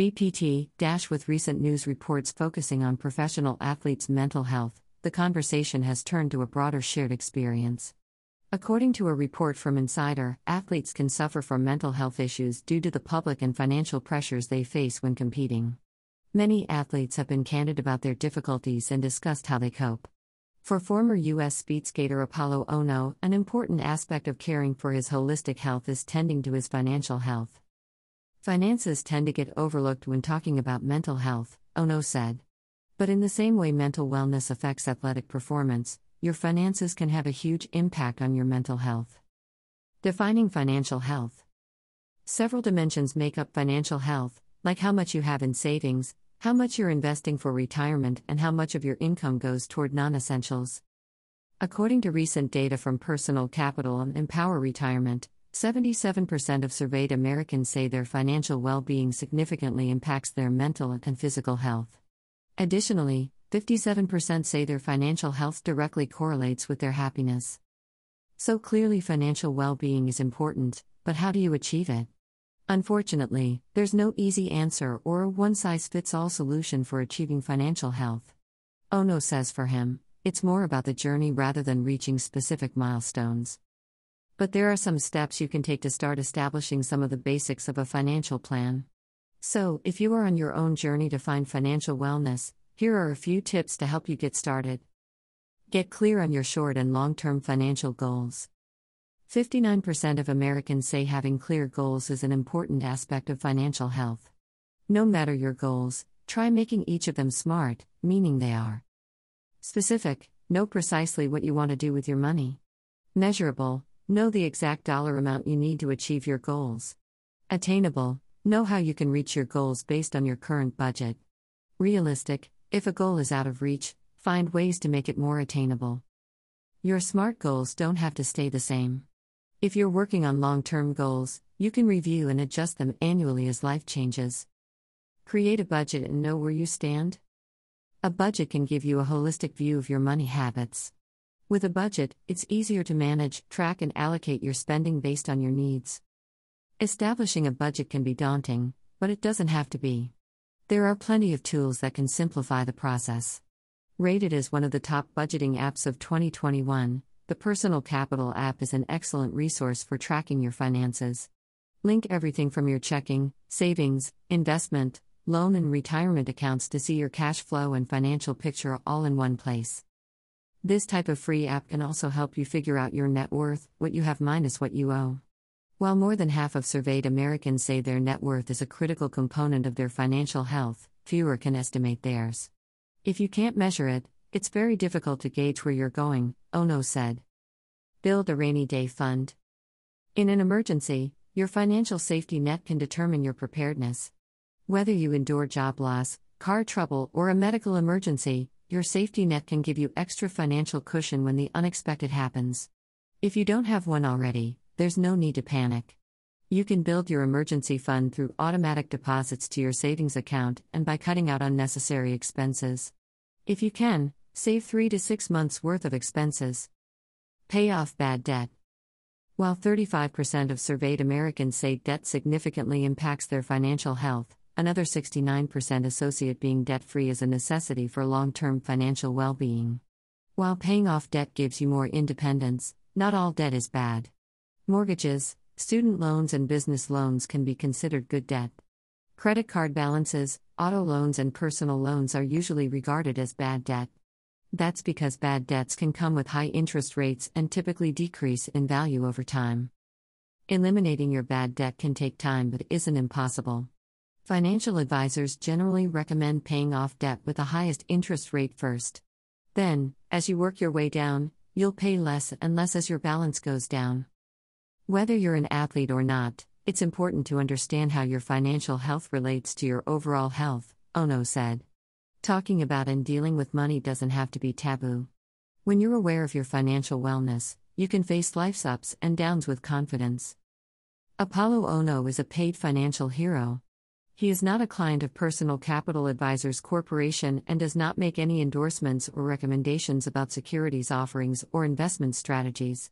BPT with recent news reports focusing on professional athletes' mental health, the conversation has turned to a broader shared experience. According to a report from Insider, athletes can suffer from mental health issues due to the public and financial pressures they face when competing. Many athletes have been candid about their difficulties and discussed how they cope. For former U.S. speed skater Apollo Ohno, an important aspect of caring for his holistic health is tending to his financial health. Finances tend to get overlooked when talking about mental health, Ohno said. But in the same way mental wellness affects athletic performance, your finances can have a huge impact on your mental health. Defining financial health. Several dimensions make up financial health, like how much you have in savings, how much you're investing for retirement, and how much of your income goes toward non essentials. According to recent data from Personal Capital and Empower Retirement, 77% of surveyed Americans say their financial well being significantly impacts their mental and physical health. Additionally, 57% say their financial health directly correlates with their happiness. So clearly, financial well being is important, but how do you achieve it? Unfortunately, there's no easy answer or a one size fits all solution for achieving financial health. Ohno says for him, it's more about the journey rather than reaching specific milestones. But there are some steps you can take to start establishing some of the basics of a financial plan. So, if you are on your own journey to find financial wellness, here are a few tips to help you get started. Get clear on your short and long term financial goals. 59% of Americans say having clear goals is an important aspect of financial health. No matter your goals, try making each of them smart, meaning they are specific, know precisely what you want to do with your money, measurable, know the exact dollar amount you need to achieve your goals, attainable, know how you can reach your goals based on your current budget, realistic, if a goal is out of reach, find ways to make it more attainable. Your SMART goals don't have to stay the same. If you're working on long term goals, you can review and adjust them annually as life changes. Create a budget and know where you stand. A budget can give you a holistic view of your money habits. With a budget, it's easier to manage, track, and allocate your spending based on your needs. Establishing a budget can be daunting, but it doesn't have to be. There are plenty of tools that can simplify the process. Rated as one of the top budgeting apps of 2021, the Personal Capital app is an excellent resource for tracking your finances. Link everything from your checking, savings, investment, loan, and retirement accounts to see your cash flow and financial picture all in one place. This type of free app can also help you figure out your net worth, what you have minus what you owe. While more than half of surveyed Americans say their net worth is a critical component of their financial health, fewer can estimate theirs. If you can't measure it, it's very difficult to gauge where you're going, Ohno said. Build a rainy day fund. In an emergency, your financial safety net can determine your preparedness. Whether you endure job loss, car trouble, or a medical emergency, your safety net can give you extra financial cushion when the unexpected happens. If you don't have one already, there's no need to panic. You can build your emergency fund through automatic deposits to your savings account and by cutting out unnecessary expenses. If you can, save 3 to 6 months' worth of expenses. Pay off bad debt. While 35% of surveyed Americans say debt significantly impacts their financial health, another 69% associate being debt free is a necessity for long term financial well being. While paying off debt gives you more independence, not all debt is bad. Mortgages, student loans, and business loans can be considered good debt. Credit card balances, auto loans, and personal loans are usually regarded as bad debt. That's because bad debts can come with high interest rates and typically decrease in value over time. Eliminating your bad debt can take time but isn't impossible. Financial advisors generally recommend paying off debt with the highest interest rate first. Then, as you work your way down, you'll pay less and less as your balance goes down. Whether you're an athlete or not, it's important to understand how your financial health relates to your overall health, Ohno said. Talking about and dealing with money doesn't have to be taboo. When you're aware of your financial wellness, you can face life's ups and downs with confidence. Apollo Ohno is a paid financial hero. He is not a client of Personal Capital Advisors Corporation and does not make any endorsements or recommendations about securities offerings or investment strategies.